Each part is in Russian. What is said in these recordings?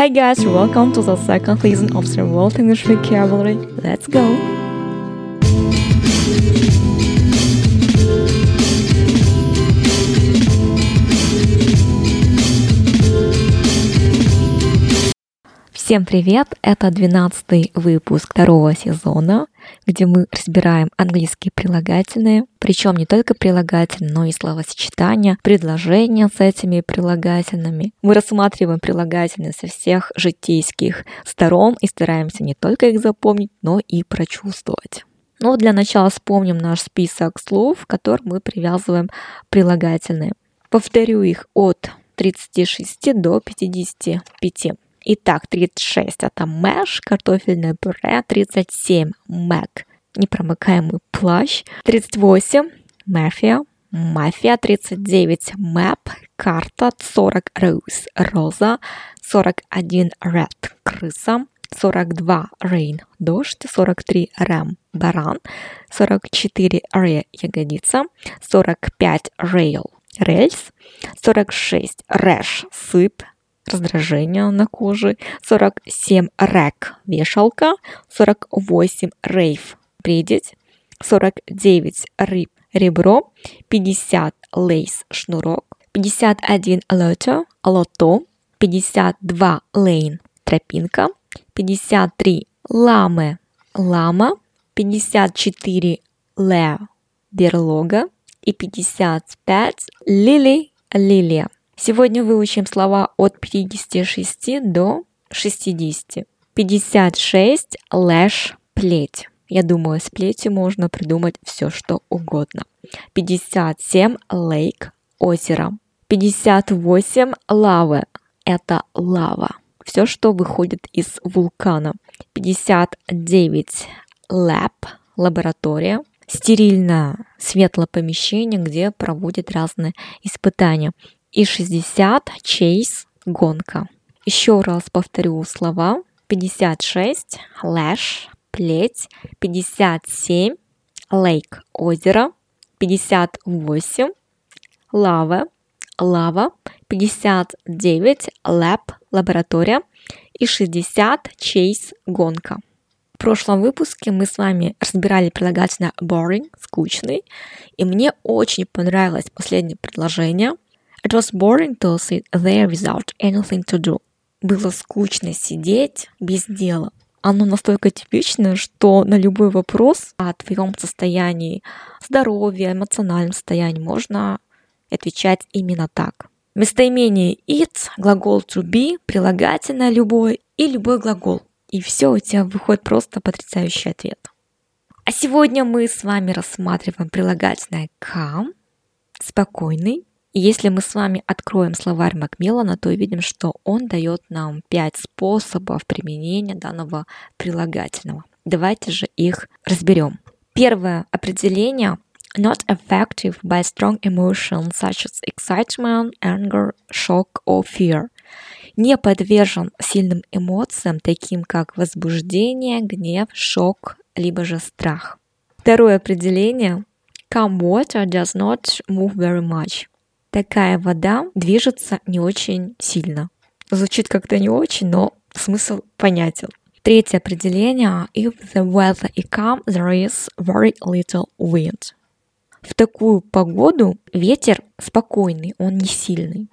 Hi guys, welcome to the second season of the World English Vocabulary. Let's go! Всем привет! Это 12 выпуск второго сезона, где мы разбираем английские прилагательные, причем не только прилагательные, но и словосочетания, предложения с этими прилагательными. Мы рассматриваем прилагательные со всех житейских сторон и стараемся не только их запомнить, но и прочувствовать. Но для начала вспомним наш список слов, к которым мы привязываем прилагательные. Повторю их от 36 до 55. Итак, 36 это мэш, картофельное пюре, 37 мэк, непромыкаемый плащ, 38 мафия, мафия, 39 мэп, карта, 40 роуз, роза, 41 ред, крыса, 42 rain, дождь, 43 ram, баран, 44 ре, ягодица, 45 rail, рельс, 46 рэш, сыпь, раздражение на коже, 47 рэк – вешалка, 48 рейв – бредить, 49 рыб – ребро, 50 лейс – шнурок, 51 лото – лото, 52 лейн – тропинка, 53 ламе – лама, 54 ле – берлога и 55 лили – лилия. Сегодня выучим слова от 56 до 60. 56 лэш плеть. Я думаю, с плетью можно придумать все, что угодно. 57 лейк озеро. 58 лавы – это лава. Все, что выходит из вулкана. 59 лэп – лаборатория. Стерильное светлое помещение, где проводят разные испытания и 60 chase гонка. Еще раз повторю слова. 56 lash плеть, 57 lake озеро, 58 лава лава, 59 lab лаборатория и 60 chase гонка. В прошлом выпуске мы с вами разбирали прилагательное boring, скучный, и мне очень понравилось последнее предложение – It was boring to sit there without anything to do. Было скучно сидеть без дела. Оно настолько типичное, что на любой вопрос о твоем состоянии здоровья, эмоциональном состоянии можно отвечать именно так. Местоимение it, глагол to be, прилагательное любое и любой глагол. И все, у тебя выходит просто потрясающий ответ. А сегодня мы с вами рассматриваем прилагательное calm, спокойный, и если мы с вами откроем словарь Макмиллана, то увидим, что он дает нам пять способов применения данного прилагательного. Давайте же их разберем. Первое определение not affected by strong emotions such as excitement, anger, shock or fear. Не подвержен сильным эмоциям, таким как возбуждение, гнев, шок, либо же страх. Второе определение calm water does not move very much такая вода движется не очень сильно. Звучит как-то не очень, но смысл понятен. Третье определение. If the weather is calm, there is very little wind. В такую погоду ветер спокойный, он не сильный.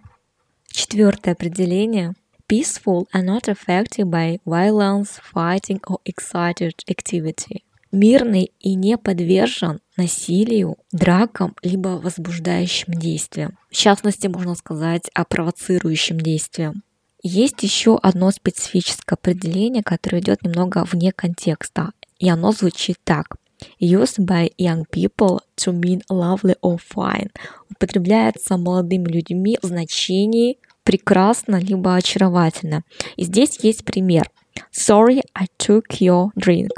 Четвертое определение. Peaceful and not affected by violence, fighting or excited activity мирный и не подвержен насилию, дракам, либо возбуждающим действиям. В частности, можно сказать о провоцирующем действиям. Есть еще одно специфическое определение, которое идет немного вне контекста, и оно звучит так. Used by young people to mean lovely or fine. Употребляется молодыми людьми в значении прекрасно либо очаровательно. И здесь есть пример. Sorry, I took your drink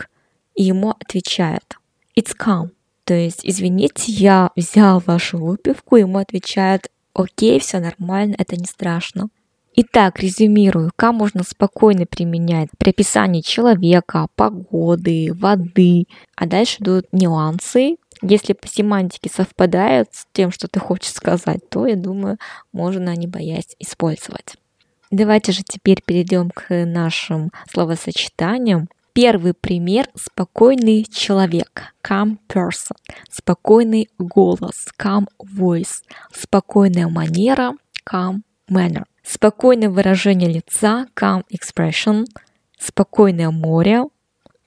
и ему отвечает «It's calm». То есть, извините, я взял вашу выпивку, ему отвечает «Окей, все нормально, это не страшно». Итак, резюмирую, как можно спокойно применять при описании человека, погоды, воды, а дальше идут нюансы. Если по семантике совпадают с тем, что ты хочешь сказать, то, я думаю, можно не боясь использовать. Давайте же теперь перейдем к нашим словосочетаниям. Первый пример – спокойный человек, calm person, спокойный голос, calm voice, спокойная манера, calm manner, спокойное выражение лица, calm expression, спокойное море,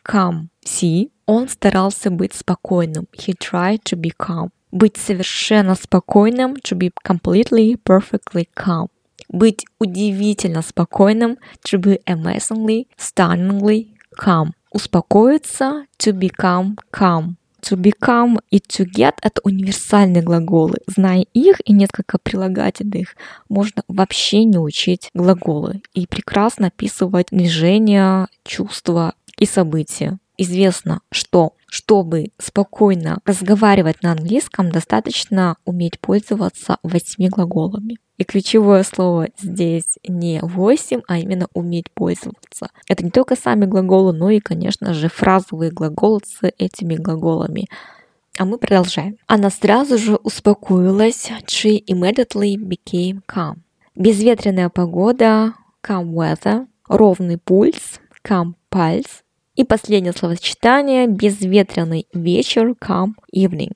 calm sea. Он старался быть спокойным, he tried to be calm. Быть совершенно спокойным, to be completely, perfectly calm. Быть удивительно спокойным, to be amazingly, stunningly calm. Успокоиться, to become calm. To become и to get — это универсальные глаголы. Зная их и несколько прилагательных, можно вообще не учить глаголы и прекрасно описывать движения, чувства и события. Известно, что чтобы спокойно разговаривать на английском, достаточно уметь пользоваться восьми глаголами. И ключевое слово здесь не 8, а именно уметь пользоваться. Это не только сами глаголы, но и, конечно же, фразовые глаголы с этими глаголами. А мы продолжаем. Она сразу же успокоилась. She immediately became calm. Безветренная погода, calm weather. Ровный пульс, calm pulse. И последнее словосочетание – безветренный вечер, calm evening.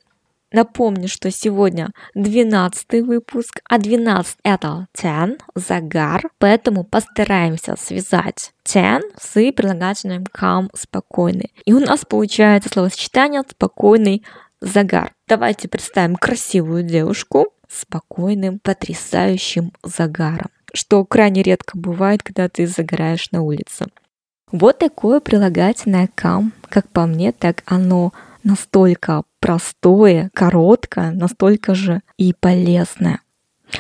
Напомню, что сегодня 12 выпуск, а 12 это 10, загар, поэтому постараемся связать 10 с прилагательным calm, спокойный. И у нас получается словосочетание спокойный загар. Давайте представим красивую девушку с спокойным, потрясающим загаром, что крайне редко бывает, когда ты загораешь на улице. Вот такое прилагательное come, как по мне, так оно настолько простое, короткое, настолько же и полезное.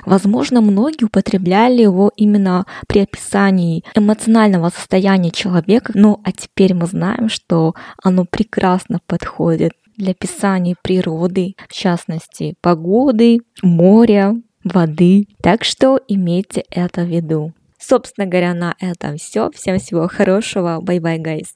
Возможно, многие употребляли его именно при описании эмоционального состояния человека, ну а теперь мы знаем, что оно прекрасно подходит для описания природы, в частности, погоды, моря, воды. Так что имейте это в виду. Собственно говоря, на этом все. Всем всего хорошего. Bye bye, guys.